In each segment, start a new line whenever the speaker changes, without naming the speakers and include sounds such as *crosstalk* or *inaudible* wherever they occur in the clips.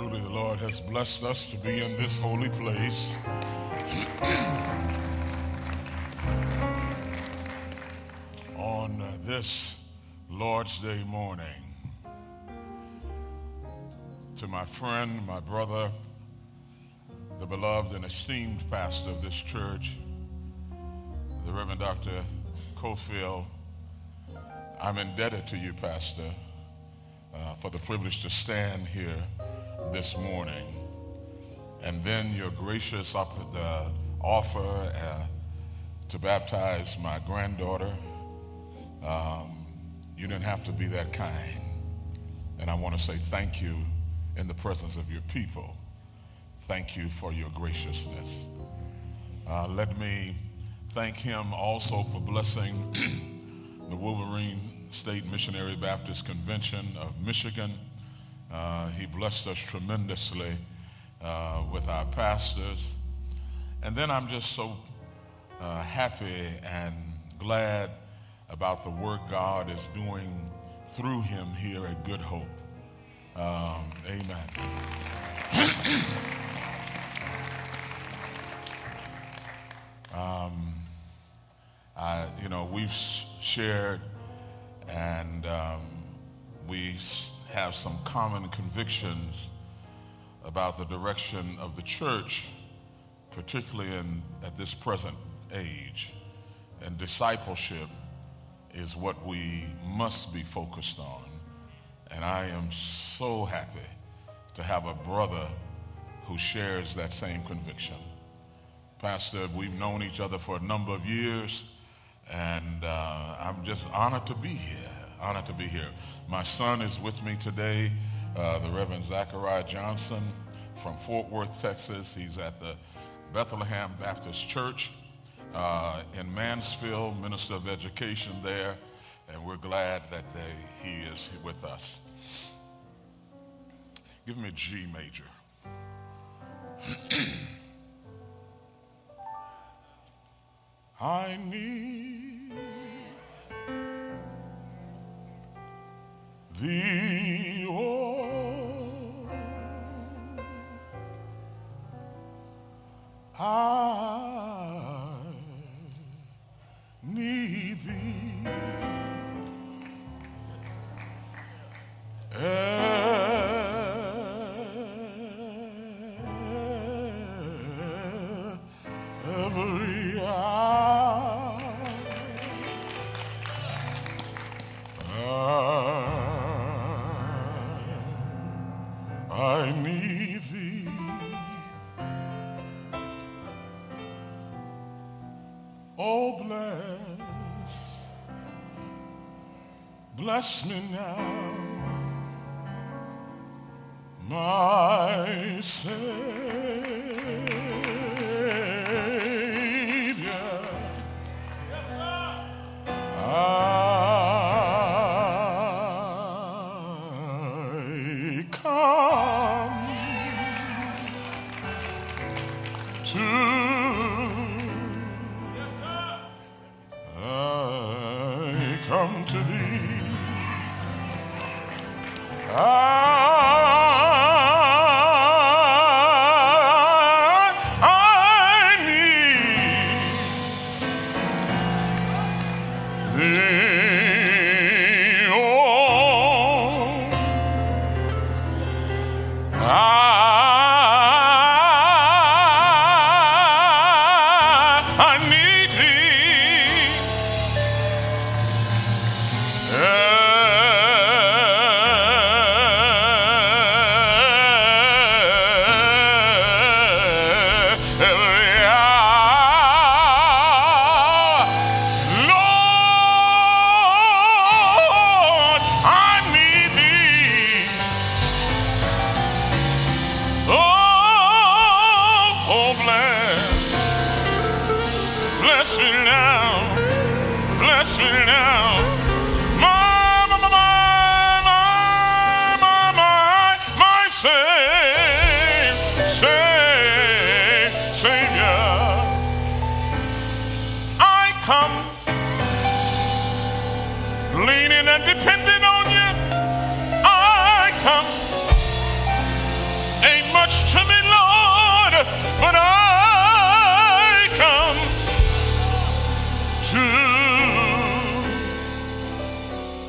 Truly, the Lord has blessed us to be in this holy place. *clears throat* On this Lord's Day morning, to my friend, my brother, the beloved and esteemed pastor of this church, the Reverend Dr. Cofield, I'm indebted to you, Pastor, uh, for the privilege to stand here this morning. And then your gracious offer uh, to baptize my granddaughter. Um, you didn't have to be that kind. And I want to say thank you in the presence of your people. Thank you for your graciousness. Uh, let me thank him also for blessing *clears throat* the Wolverine State Missionary Baptist Convention of Michigan. Uh, he blessed us tremendously uh, with our pastors. And then I'm just so uh, happy and glad about the work God is doing through him here at Good Hope. Um, amen. *coughs* um, I, you know, we've shared and um, we have some common convictions about the direction of the church, particularly in, at this present age. And discipleship is what we must be focused on. And I am so happy to have a brother who shares that same conviction. Pastor, we've known each other for a number of years, and uh, I'm just honored to be here. Honored to be here. My son is with me today, uh, the Reverend Zachariah Johnson from Fort Worth, Texas. He's at the Bethlehem Baptist Church uh, in Mansfield, Minister of Education there, and we're glad that they, he is with us. Give me a G major. *clears throat* I need thee, oh, I me now, thee,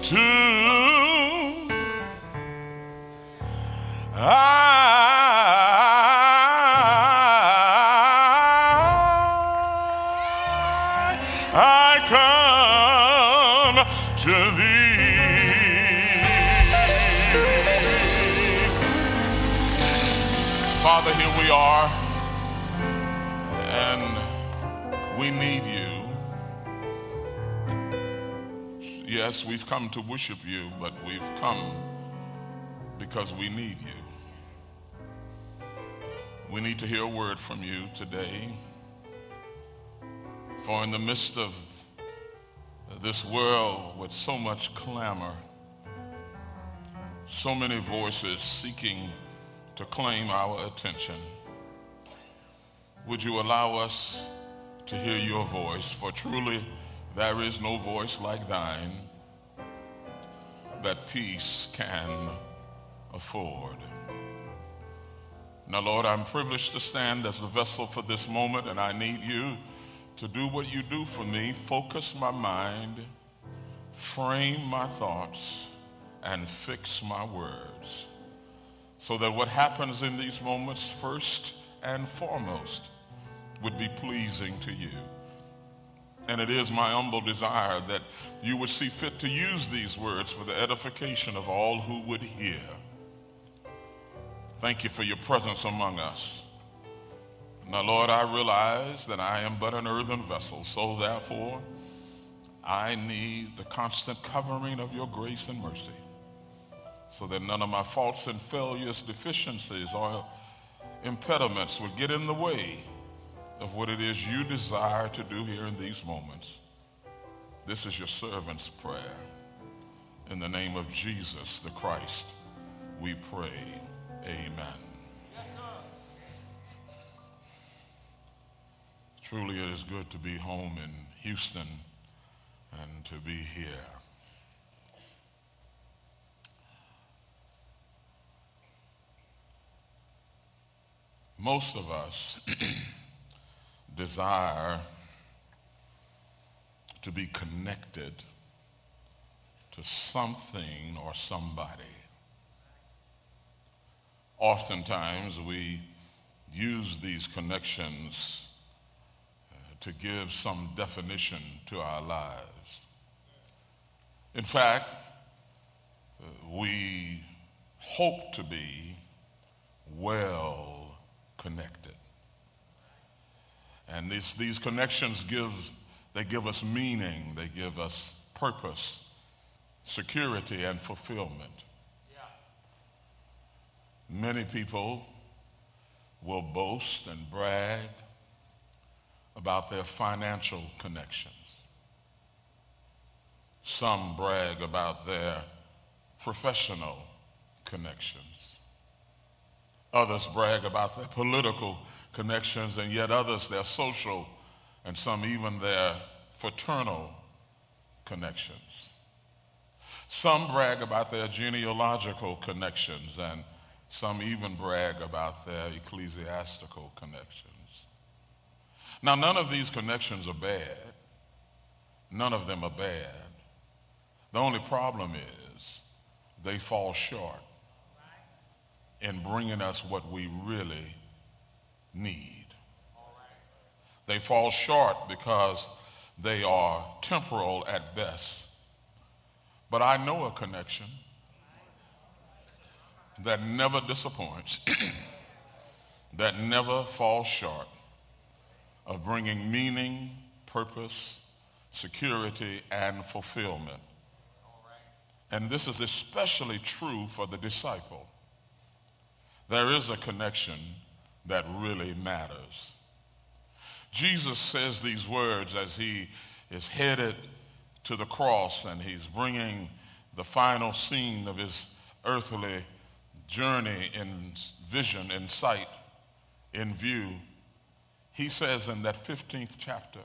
Two. We've come to worship you, but we've come because we need you. We need to hear a word from you today. For in the midst of this world with so much clamor, so many voices seeking to claim our attention, would you allow us to hear your voice? For truly, there is no voice like thine that peace can afford. Now, Lord, I'm privileged to stand as the vessel for this moment, and I need you to do what you do for me focus my mind, frame my thoughts, and fix my words. So that what happens in these moments, first and foremost, would be pleasing to you. And it is my humble desire that you would see fit to use these words for the edification of all who would hear. Thank you for your presence among us. Now, Lord, I realize that I am but an earthen vessel, so therefore I need the constant covering of your grace and mercy so that none of my faults and failures, deficiencies, or impediments would get in the way of what it is you desire to do here in these moments. This is your servant's prayer. In the name of Jesus the Christ, we pray. Amen. Truly, it is good to be home in Houston and to be here. Most of us *clears throat* desire to be connected to something or somebody. Oftentimes, we use these connections uh, to give some definition to our lives. In fact, uh, we hope to be well connected. And these, these connections give, they give us meaning, they give us purpose, security, and fulfillment. Many people will boast and brag about their financial connections. Some brag about their professional connections. Others brag about their political connections, and yet others their social, and some even their fraternal connections. Some brag about their genealogical connections, and some even brag about their ecclesiastical connections. Now, none of these connections are bad. None of them are bad. The only problem is they fall short in bringing us what we really need. They fall short because they are temporal at best. But I know a connection that never disappoints, *clears throat* that never falls short of bringing meaning, purpose, security, and fulfillment. And this is especially true for the disciple. There is a connection that really matters. Jesus says these words as he is headed to the cross and he's bringing the final scene of his earthly journey in vision, in sight, in view. He says in that 15th chapter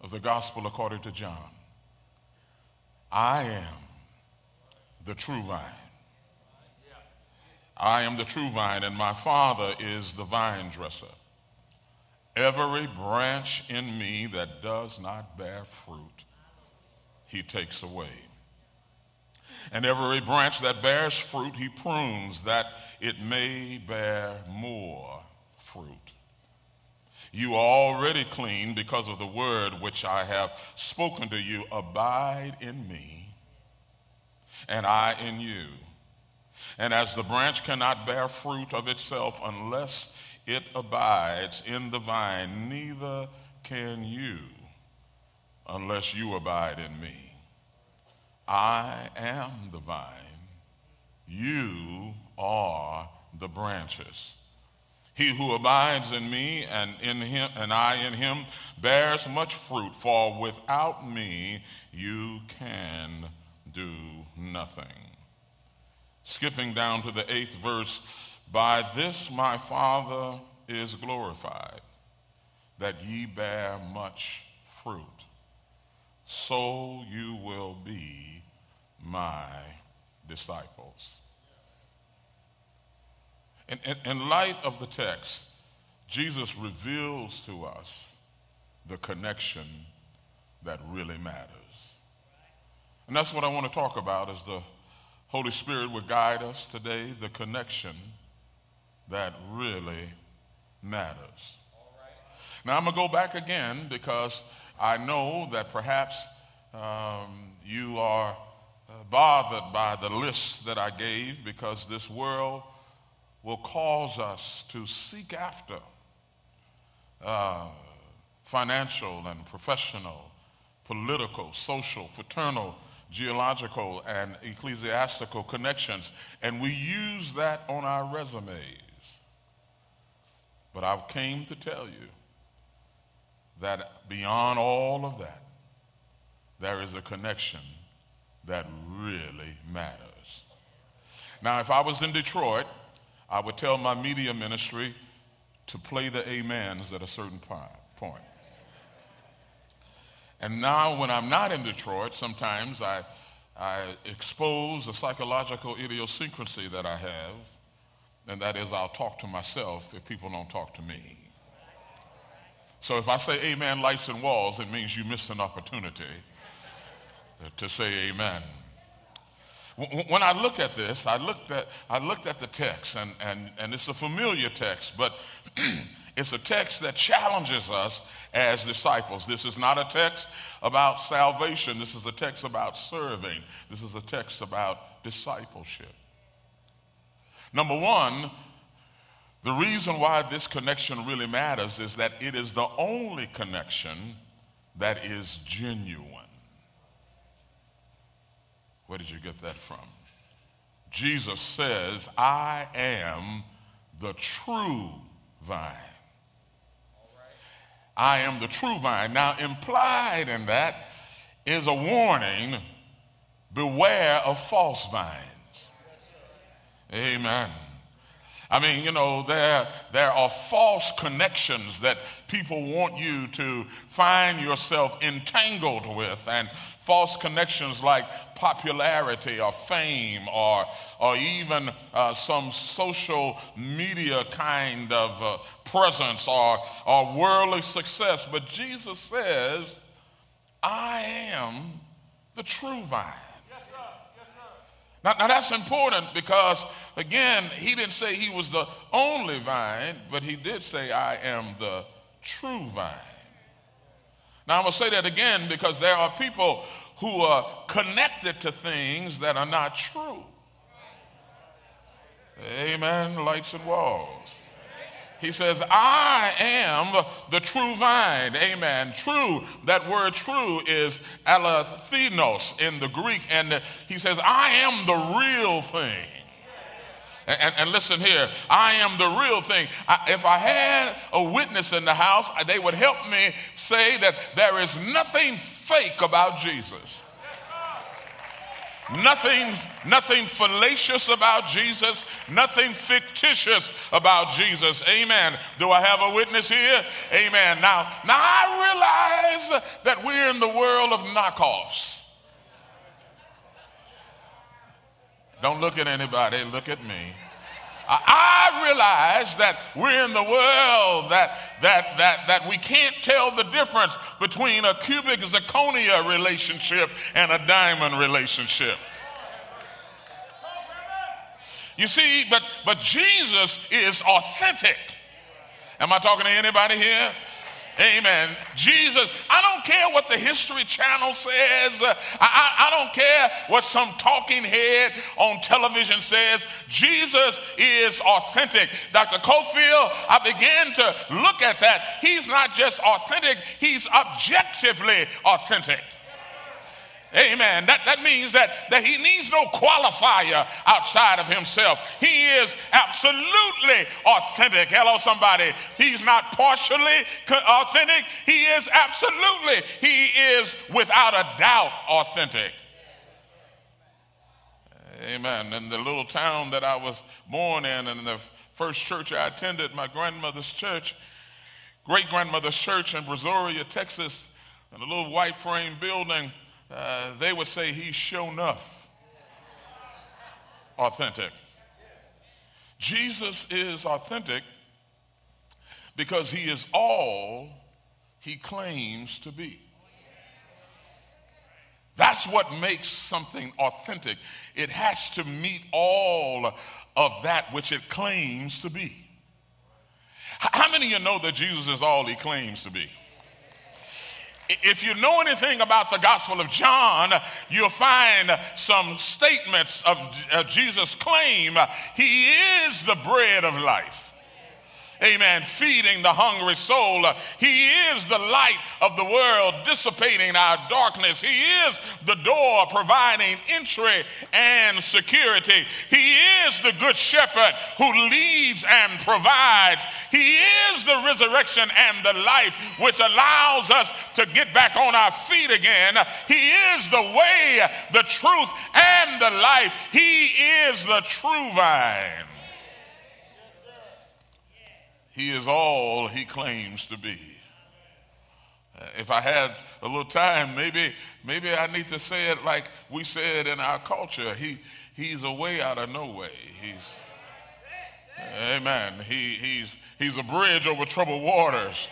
of the Gospel according to John, I am the true vine. I am the true vine, and my Father is the vine dresser. Every branch in me that does not bear fruit, he takes away. And every branch that bears fruit, he prunes that it may bear more fruit. You are already clean because of the word which I have spoken to you. Abide in me, and I in you. And as the branch cannot bear fruit of itself unless it abides in the vine, neither can you unless you abide in me. I am the vine, you are the branches. He who abides in me and in him and I in him bears much fruit, for without me you can do nothing. Skipping down to the eighth verse, by this my Father is glorified, that ye bear much fruit. So you will be my disciples. In, in, in, light of the text, Jesus reveals to us the connection that really matters. And that's what I want to talk about as the Holy Spirit would guide us today, the connection that really matters. Now, I'm going to go back again because I know that perhaps um, you are uh, bothered by the list that I gave because this world will cause us to seek after uh, financial and professional, political, social, fraternal, geological, and ecclesiastical connections, and we use that on our resumes. But I came to tell you that beyond all of that, there is a connection that really matters. Now, if I was in Detroit, I would tell my media ministry to play the amens at a certain point. And now, when I'm not in Detroit, sometimes I, I expose a psychological idiosyncrasy that I have, and that is I'll talk to myself if people don't talk to me. So if I say amen, lights and walls, it means you missed an opportunity to say amen. When I look at this, I looked at, I looked at the text, and, and, and it's a familiar text, but *clears throat* it's a text that challenges us as disciples. This is not a text about salvation. This is a text about serving. This is a text about discipleship. Number one, the reason why this connection really matters is that it is the only connection that is genuine. Where did you get that from? Jesus says, I am the true vine. I am the true vine. Now, implied in that is a warning beware of false vines. Amen. I mean, you know, there, there are false connections that people want you to find yourself entangled with, and false connections like popularity or fame or, or even uh, some social media kind of uh, presence or, or worldly success. But Jesus says, I am the true vine. Yes, sir. Yes, sir. Now, now that's important because Again, he didn't say he was the only vine, but he did say, I am the true vine. Now, I'm going to say that again because there are people who are connected to things that are not true. Amen. Lights and walls. He says, I am the true vine. Amen. True, that word true is alethinos in the Greek. And he says, I am the real thing. And, and, listen here, I am the real thing. I, if I had a witness in the house, they would help me say that there is nothing fake about Jesus. Nothing, nothing fallacious about Jesus, nothing fictitious about Jesus. Amen. Do I have a witness here? Amen. Now, now I realize that we're in the world of knockoffs. Don't look at anybody, look at me. I realize that we're in the world that, that, that, that we can't tell the difference between a cubic zirconia relationship and a diamond relationship. You see, but, but Jesus is authentic. Am I talking to anybody here? Amen. Jesus, I don't care what the History Channel says. Uh, I, I, I, don't care what some talking head on television says. Jesus is authentic. Dr. Cofield, I began to look at that. He's not just authentic, he's objectively authentic. Amen. That, that means that, that he needs no qualifier outside of himself. He is absolutely authentic. Hello, somebody. He's not partially authentic. He is absolutely, he is without a doubt authentic. Amen. In the little town that I was born in, and in the first church I attended, my grandmother's church, great grandmother's church in Brazoria, Texas, in a little white frame building uh, they would say he's shown enough authentic. Jesus is authentic because he is all he claims to be. That's what makes something authentic. It has to meet all of that which it claims to be. How many of you know that Jesus is all he claims to be? If you know anything about the Gospel of John, you'll find some statements of Jesus' claim. He is the bread of life amen, feeding the hungry soul. He is the light of the world, dissipating our darkness. He is the door providing entry and security. He is the good shepherd who leads and provides. He is the resurrection and the life which allows us to get back on our feet again. He is the way, the truth, and the life. He is the true vine. He is all he claims to be. If I had a little time, maybe, maybe I need to say it like we say it in our culture. He, he's a way out of no way. He's, amen. He, he's, he's a bridge over troubled waters.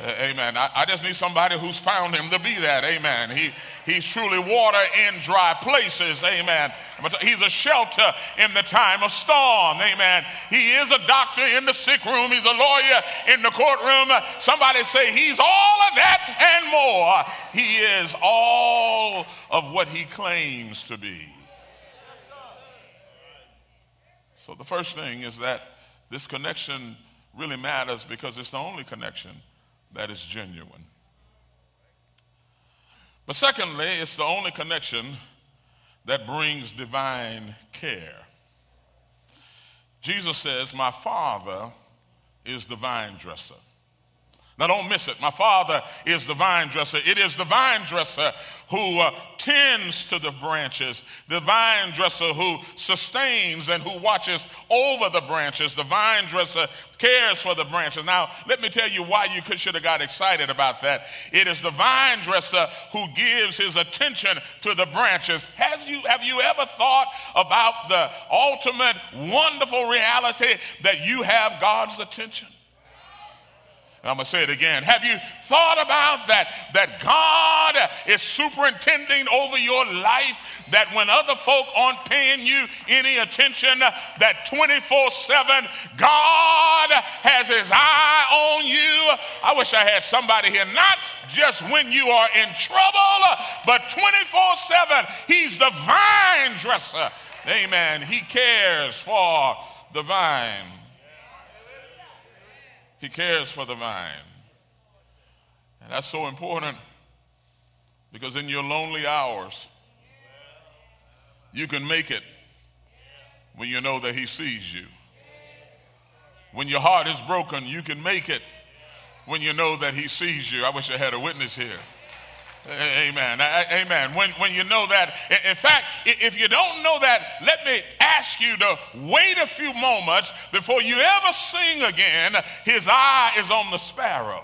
Uh, amen. I, I, just need somebody who's found him to be that. Amen. He, he's truly water in dry places. Amen. But he's a shelter in the time of storm. Amen. He is a doctor in the sick room. He's a lawyer in the courtroom. Somebody say he's all of that and more. He is all of what he claims to be. So the first thing is that this connection really matters because it's the only connection that is genuine. But secondly, it's the only connection that brings divine care. Jesus says, My Father is the vine dresser. Now, don't miss it. My father is the vine dresser. It is the vine dresser who uh, tends to the branches, the vine dresser who sustains and who watches over the branches. The vine dresser cares for the branches. Now, let me tell you why you should have got excited about that. It is the vine dresser who gives his attention to the branches. Has you, have you ever thought about the ultimate wonderful reality that you have God's attention? I'm going to say it again. Have you thought about that? That God is superintending over your life, that when other folk aren't paying you any attention, that 24 7, God has his eye on you. I wish I had somebody here, not just when you are in trouble, but 24 7, he's the vine dresser. Amen. He cares for the vine. He cares for the vine. And that's so important because in your lonely hours, you can make it when you know that He sees you. When your heart is broken, you can make it when you know that He sees you. I wish I had a witness here. Amen. Amen. When, when you know that, in fact, if you don't know that, let me ask you to wait a few moments before you ever sing again. His eye is on the sparrow.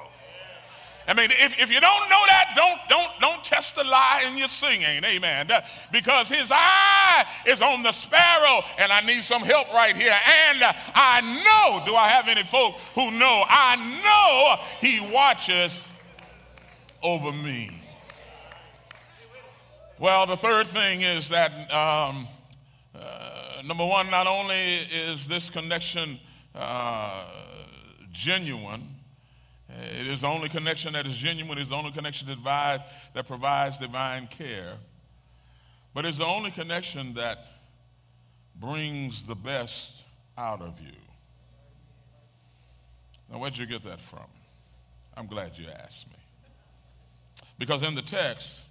I mean, if, if you don't know that, don't don't don't test the lie in your singing, amen. Uh, because his eye is on the sparrow, and I need some help right here. And uh, I know, do I have any folk who know? I know he watches over me. Well, the third thing is that um, uh, number one, not only is this connection uh, genuine, it is the only connection that is genuine, it's the only connection that provides, that provides divine care, but it's the only connection that brings the best out of you. Now, where'd you get that from? I'm glad you asked me. Because in the text,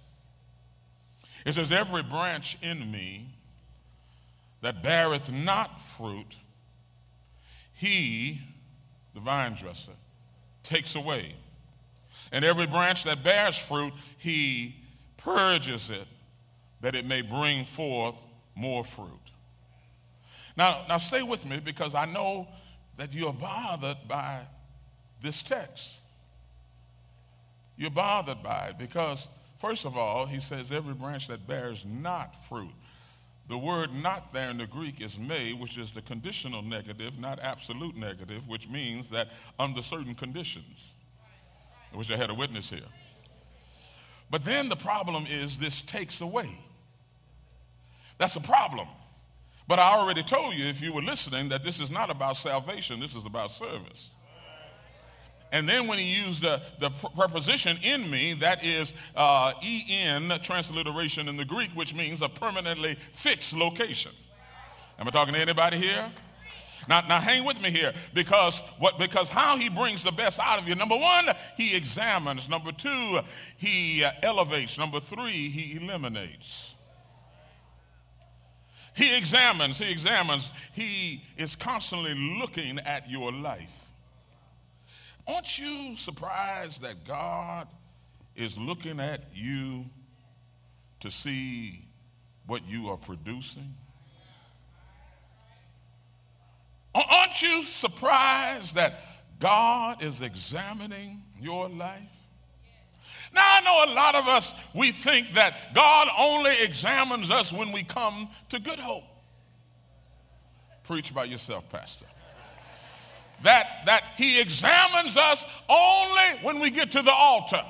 it says, Every branch in me that beareth not fruit, he, the vine dresser, takes away. And every branch that bears fruit, he purges it, that it may bring forth more fruit. Now, now stay with me because I know that you're bothered by this text. You're bothered by it because, first of all, he says, every branch that bears not fruit. The word not there in the Greek is me, which is the conditional negative, not absolute negative, which means that under certain conditions. I wish I had a witness here. But then the problem is this takes away. That's a problem. But I already told you, if you were listening, that this is not about salvation, this is about service. And then when he used the, the preposition in me, that is uh, en transliteration in the Greek, which means a permanently fixed location. Am I talking to anybody here? Now, now hang with me here because what because how he brings the best out of you. Number one, he examines. Number two, he uh, elevates. Number three, he eliminates. He examines, he examines, he is constantly looking at your life. Aren't you surprised that God is looking at you to see what you are producing? Aren't you surprised that God is examining your life? Now, I know a lot of us, we think that God only examines us when we come to good hope. Preach by yourself, Pastor. That, that He examines us only when we get to the altar.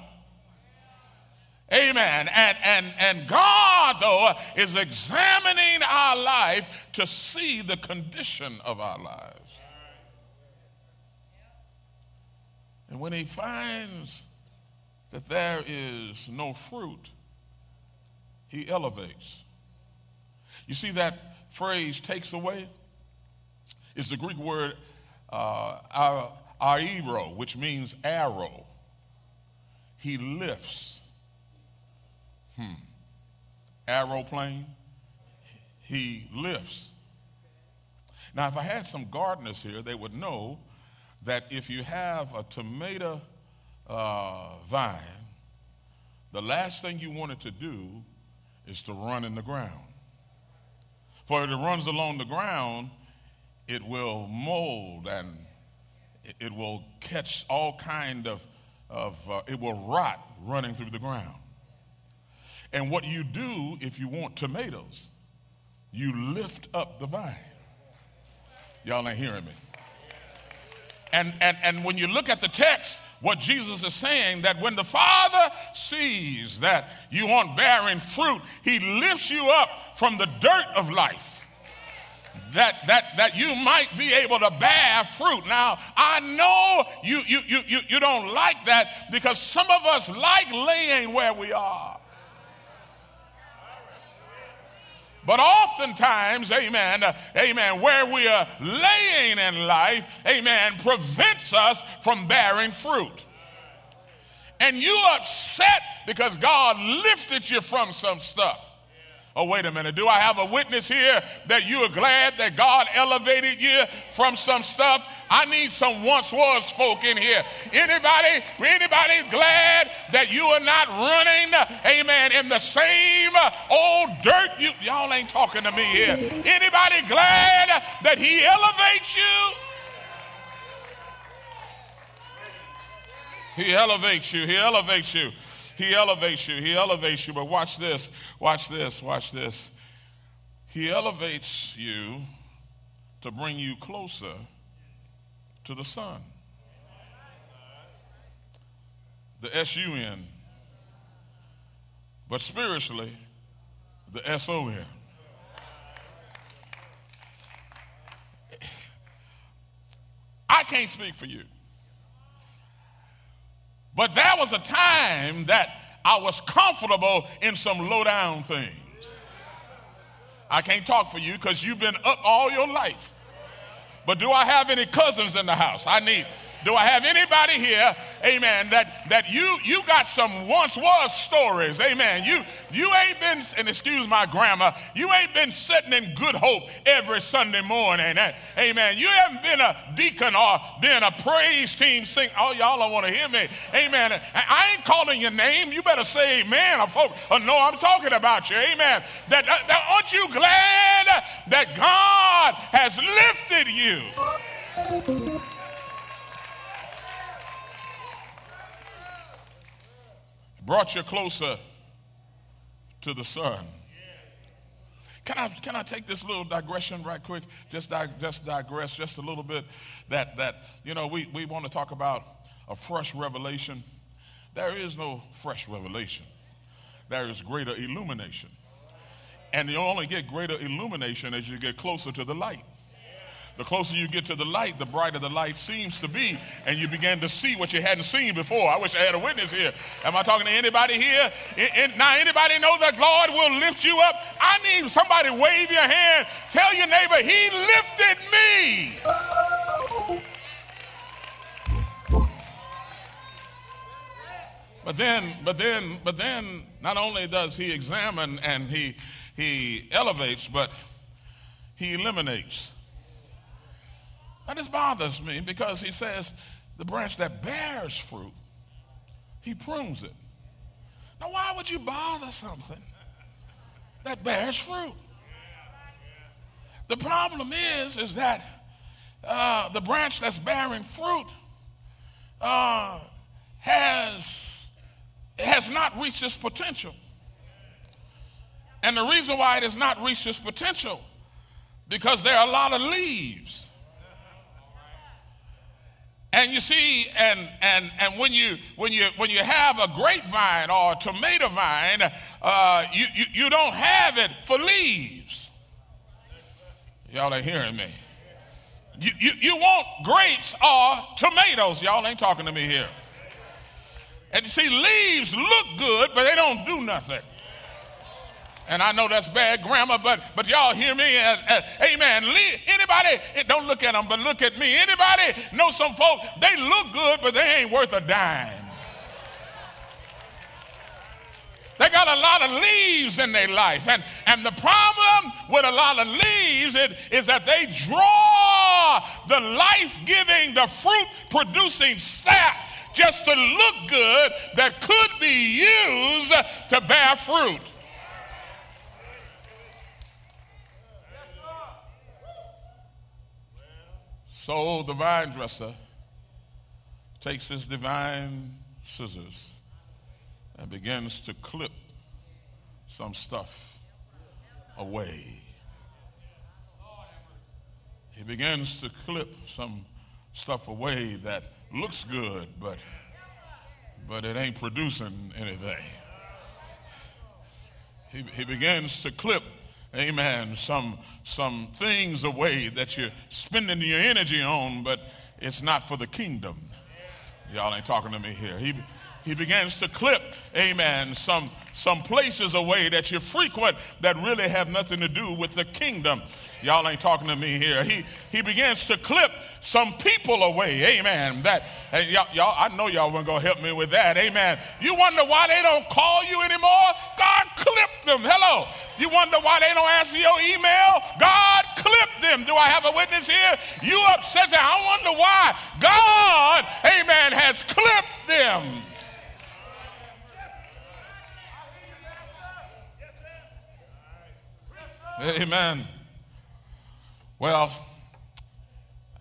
Amen. And, and, and God, though, is examining our life to see the condition of our lives. And when He finds that there is no fruit, he elevates. You see that phrase takes away? Is the Greek word uh, aero, which means arrow. He lifts. Hmm. Aeroplane. He lifts. Now, if I had some gardeners here, they would know that if you have a tomato uh, vine, the last thing you want it to do is to run in the ground. For if it runs along the ground, it will mold and it will catch all kind of, of uh, it will rot running through the ground. And what you do if you want tomatoes, you lift up the vine. Y'all ain't hearing me. And, and, and when you look at the text, what Jesus is saying that when the Father sees that you aren't bearing fruit, He lifts you up from the dirt of life. That, that, that you might be able to bear fruit. Now, I know you, you, you, you, you don't like that because some of us like laying where we are. But oftentimes, amen, uh, amen, where we are laying in life, amen, prevents us from bearing fruit. And you upset because God lifted you from some stuff. Oh, wait a minute. Do I have a witness here that you are glad that God elevated you from some stuff? I need some once was folk in here. Anybody, anybody glad that you are not running, amen, in the same old dirt? You, y'all ain't talking to me here. Anybody glad that he elevates you? He elevates you. He elevates you. He elevates you. He elevates you. But watch this. Watch this. Watch this. He elevates you to bring you closer to the sun. The S U N. But spiritually, the S O N. I can't speak for you. But there was a time that I was comfortable in some low down things. I can't talk for you because you've been up all your life. But do I have any cousins in the house? I need do I have anybody here, amen, that, that you, you got some once was stories, amen. You, you ain't been, and excuse my grammar, you ain't been sitting in good hope every Sunday morning, eh, amen. You haven't been a deacon or been a praise team sing. Oh, y'all don't want to hear me, amen. I ain't calling your name. You better say amen. Or folk, or no, I'm talking about you, amen. That, that, aren't you glad that God has lifted you? Brought you closer to the sun. Can I, can I take this little digression right quick? Just, just digress just a little bit. That, that you know, we, we want to talk about a fresh revelation. There is no fresh revelation, there is greater illumination. And you only get greater illumination as you get closer to the light. The closer you get to the light, the brighter the light seems to be, and you begin to see what you hadn't seen before. I wish I had a witness here. Am I talking to anybody here? In, in, now, anybody know that God will lift you up? I need somebody wave your hand. Tell your neighbor, He lifted me. But then, but then, but then, not only does He examine and He He elevates, but He eliminates. Now, this bothers me because he says the branch that bears fruit, he prunes it. Now, why would you bother something that bears fruit? The problem is, is that uh, the branch that's bearing fruit uh, has, has not reached its potential. And the reason why it has not reached its potential, because there are a lot of leaves and you see, and and and when you when you when you have a grapevine or a tomato vine, uh, you, you you don't have it for leaves. Y'all ain't hearing me. You, you, you want grapes or tomatoes. Y'all ain't talking to me here. And you see, leaves look good, but they don't do nothing. And I know that's bad grammar, but but y'all hear me? Uh, uh, amen. Anybody, don't look at them, but look at me. Anybody know some folk, they look good, but they ain't worth a dime. They got a lot of leaves in their life. And, and the problem with a lot of leaves is, is that they draw the life giving, the fruit producing sap just to look good that could be used to bear fruit. So the vine dresser takes his divine scissors and begins to clip some stuff away. He begins to clip some stuff away that looks good, but, but it ain't producing anything. He, he begins to clip, amen, some some things away that you're spending your energy on, but it's not for the kingdom. Y'all ain't talking to me here. He, he begins to clip, amen, some, some places away that you frequent that really have nothing to do with the kingdom. Y'all ain't talking to me here. He, he begins to clip some people away, amen. That, and y'all, y'all, I know y'all weren't to help me with that, amen. You wonder why they don't call you anymore? God clipped them. Hello. You wonder why they don't answer your email? God clipped them. Do I have a witness here? You upset? That. I wonder why God, amen, has clipped them. Amen. Well,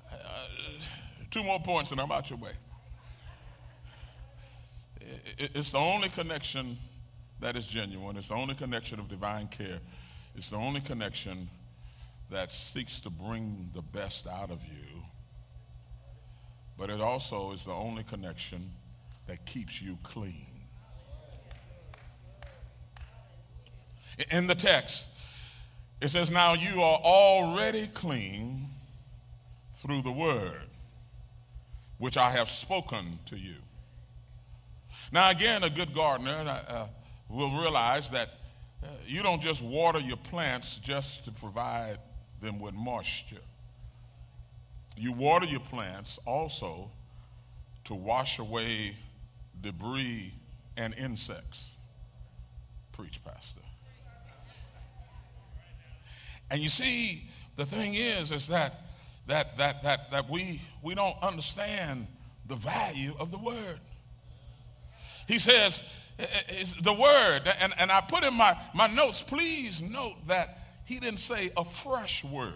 uh, two more points and I'm out your way. It's the only connection that is genuine. It's the only connection of divine care. It's the only connection that seeks to bring the best out of you. But it also is the only connection that keeps you clean. In the text, it says, Now you are already clean through the word which I have spoken to you. Now, again, a good gardener uh, will realize that uh, you don't just water your plants just to provide them with moisture. You water your plants also to wash away debris and insects. Preach, Pastor. And you see, the thing is, is that that that that that we we don't understand the value of the word. He says, it's the word, and, and I put in my, my notes, please note that he didn't say a fresh word.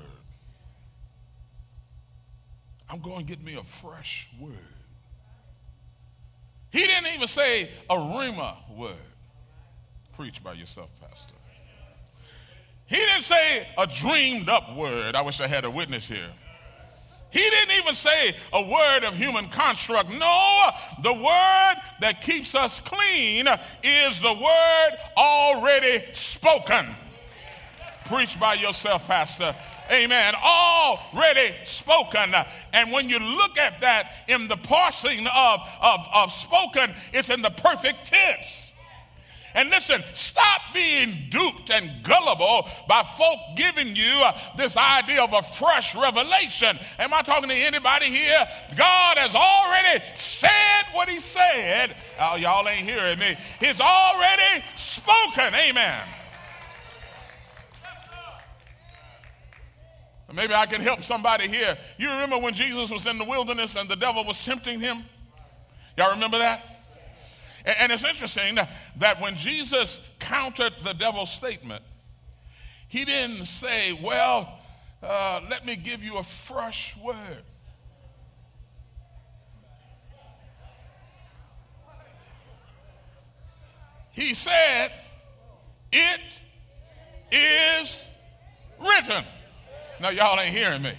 I'm going to get me a fresh word. He didn't even say a rhema word. Preach by yourself, Pastor. He didn't say a dreamed up word. I wish I had a witness here. He didn't even say a word of human construct. No, the word that keeps us clean is the word already spoken. Preach by yourself, Pastor. Amen. Already spoken. And when you look at that in the parsing of, of, of spoken, it's in the perfect tense. And listen, stop being duped and gullible by folk giving you uh, this idea of a fresh revelation. Am I talking to anybody here? God has already said what he said. Oh, y'all ain't hearing me. He's already spoken. Amen. Maybe I can help somebody here. You remember when Jesus was in the wilderness and the devil was tempting him? Y'all remember that? And it's interesting that when Jesus countered the devil's statement, he didn't say, Well, uh, let me give you a fresh word. He said, It is written. Now, y'all ain't hearing me.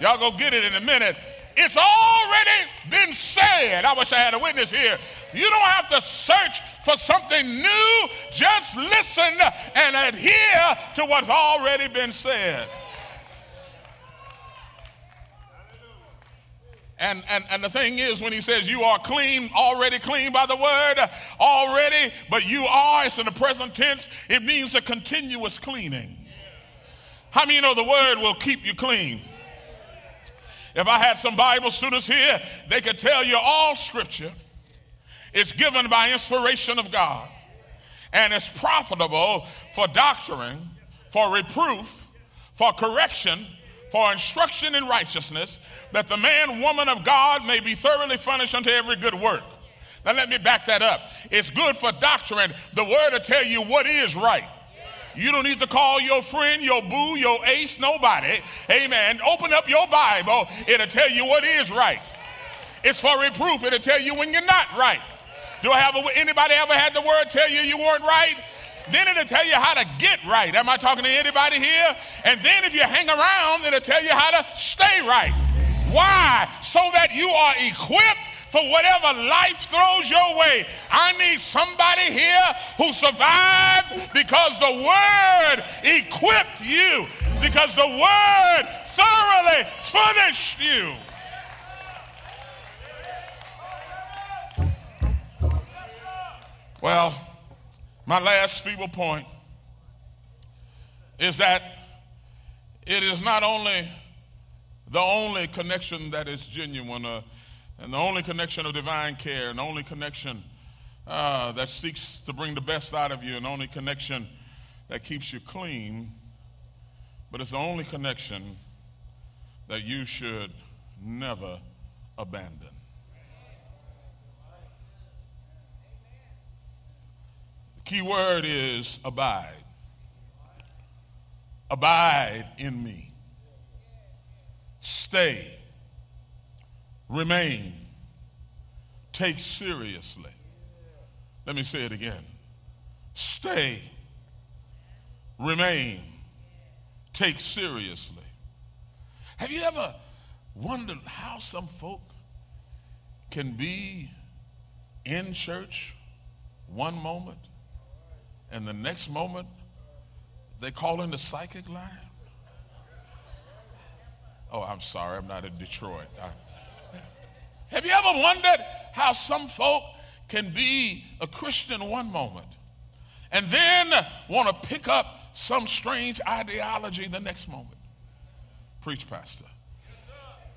Y'all go get it in a minute. It's already been said. I wish I had a witness here. You don't have to search for something new. Just listen and adhere to what's already been said. And, and, and the thing is, when he says you are clean, already clean by the word, already, but you are, it's in the present tense, it means a continuous cleaning. How many you know the word will keep you clean? If I had some Bible students here, they could tell you all scripture is given by inspiration of God and is profitable for doctrine, for reproof, for correction, for instruction in righteousness, that the man, woman of God may be thoroughly furnished unto every good work. Now, let me back that up. It's good for doctrine. The word to tell you what is right. You don't need to call your friend, your boo, your ace, nobody. Amen. Open up your Bible, it'll tell you what is right. It's for reproof, it'll tell you when you're not right. Do I have a, anybody ever had the word tell you you weren't right? Then it'll tell you how to get right. Am I talking to anybody here? And then if you hang around, it'll tell you how to stay right. Why? So that you are equipped for whatever life throws your way. I need somebody here who survived because the Word equipped you, because the Word thoroughly furnished you. Well, my last feeble point is that it is not only the only connection that is genuine. Uh, and the only connection of divine care, and the only connection uh, that seeks to bring the best out of you, and the only connection that keeps you clean, but it's the only connection that you should never abandon. The key word is abide. Abide in me. Stay remain, take seriously. Let me say it again. Stay, remain, take seriously. Have you ever wondered how some folk can be in church one moment and the next moment they call in the psychic line? Oh, I'm sorry, I'm not in Detroit. I, Have you ever wondered how some folk can be a Christian one moment and then want to pick up some strange ideology the next moment? Preach, Pastor.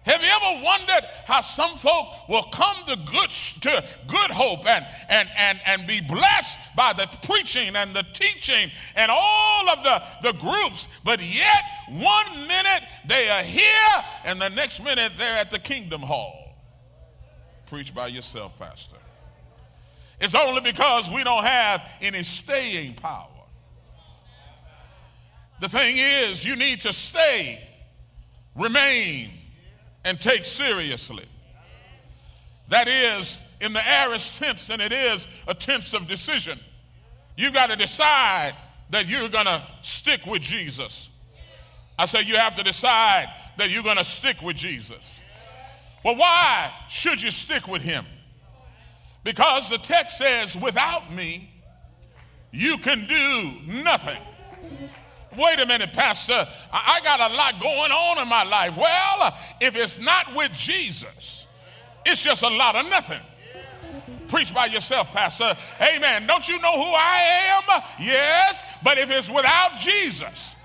Have you ever wondered how some folk will come to good, to good hope and, and, and, and be blessed by the preaching and the teaching and all of the, the groups, but yet one minute they are here and the next minute they're at the Kingdom Hall? Preach by yourself, Pastor. It's only because we don't have any staying power. The thing is, you need to stay, remain, and take seriously. That is in the aorist tense, and it is a tense of decision. You've got to decide that you're going to stick with Jesus. I say you have to decide that you're going to stick with Jesus. Well, why should you stick with him? Because the text says, without me, you can do nothing. Wait a minute, Pastor. I, got a lot going on in my life. Well, if it's not with Jesus, it's just a lot of nothing. Preach by yourself, Pastor. Amen. Don't you know who I am? Yes, but if it's without Jesus,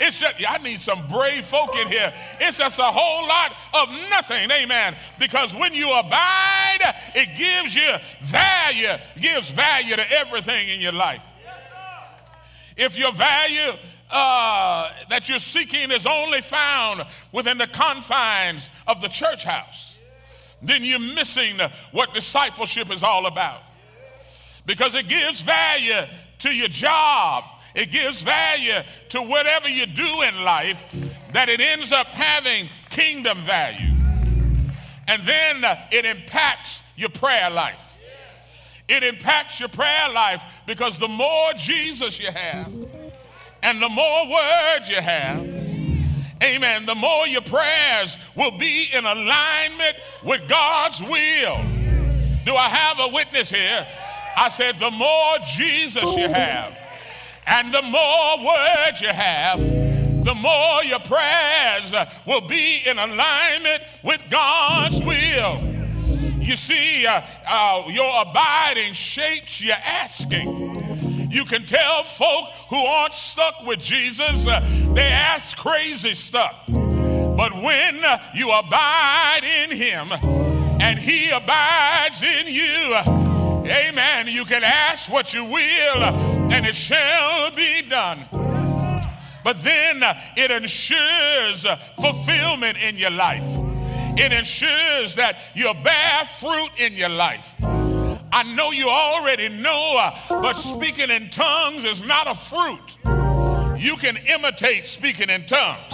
it's just, I need some brave folk in here. It's just a whole lot of nothing. Amen. Because when you abide, it gives you value, gives value to everything in your life. If your value uh, that you're seeking is only found within the confines of the church house, then you're missing what discipleship is all about. Because it gives value to your job, it gives value to whatever you do in life, that it ends up having kingdom value. And then it impacts your prayer life. It impacts your prayer life because the more Jesus you have, and the more words you have, amen, the more your prayers will be in alignment with God's will. Do I have a witness here? I said, the more Jesus you have, and the more words you have, the more your prayers will be in alignment with God's will. You see, uh, uh, your abiding shapes your asking. You can tell folk who aren't stuck with Jesus, uh, they ask crazy stuff. But when uh, you abide in Him and He abides in you, amen, you can ask what you will and it shall be done. But then uh, it ensures fulfillment in your life. It ensures that you bear fruit in your life. I know you already know, uh, but speaking in tongues is not a fruit. You can imitate speaking in tongues.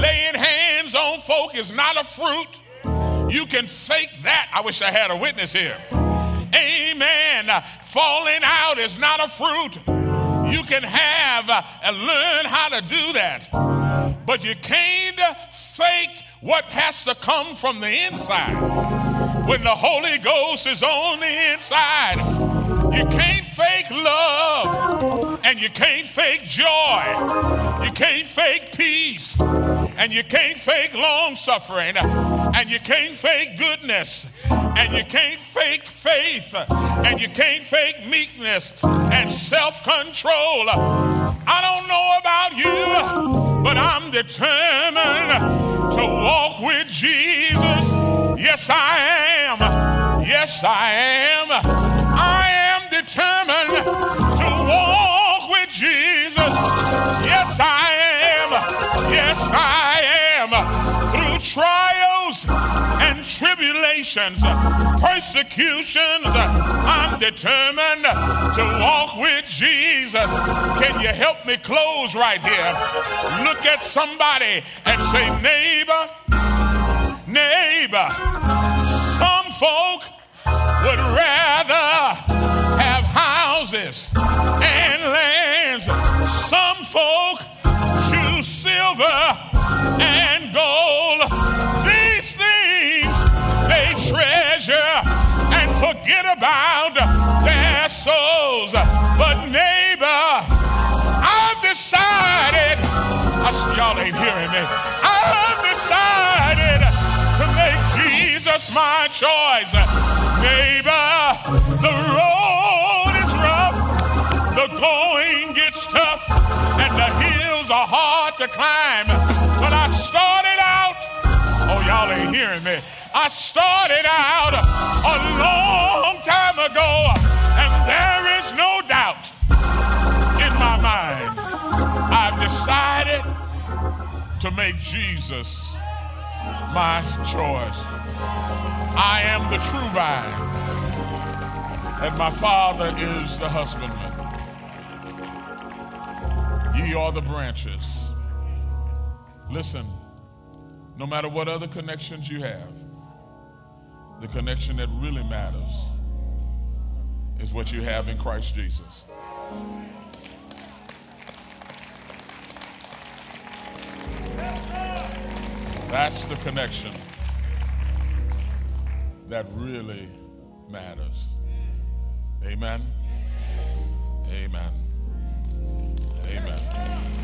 Laying hands on folk is not a fruit. You can fake that. I wish I had a witness here. Amen. Falling out is not a fruit. You can have uh, and learn how to do that. But you can't fake what has to come from the inside when the Holy Ghost is on the inside. You can't fake love and you can't fake joy. You can't fake peace and you can't fake long suffering and you can't fake goodness and you can't fake faith and you can't fake meekness and self control. I don't know about you, but I'm determined to walk with Jesus. Yes, I am. Yes, I am. I am determined to walk with Jesus. Yes, I am. Yes, I am. Through trials and tribulations, persecutions, I'm determined to walk with Jesus. Can you help me close right here? Look at somebody and say, neighbor, neighbor. Some folk would rather have houses and lands. Some folk choose silver and gold. These things they treasure and forget about their souls. But neighbor, I've decided, I, y'all ain't hearing me. My choice. Neighbor, the road is rough, the going gets tough, and the hills are hard to climb. But I started out, oh, y'all ain't hearing me. I started out a long time ago, and there is no doubt in my mind. I've decided to make Jesus my choice. I am the true vine, and my Father is the husbandman. Ye are the branches. Listen, no matter what other connections you have, the connection that really matters is what you have in Christ Jesus. That's the connection that really matters. Amen. Amen. Amen.